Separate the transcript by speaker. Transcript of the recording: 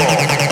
Speaker 1: I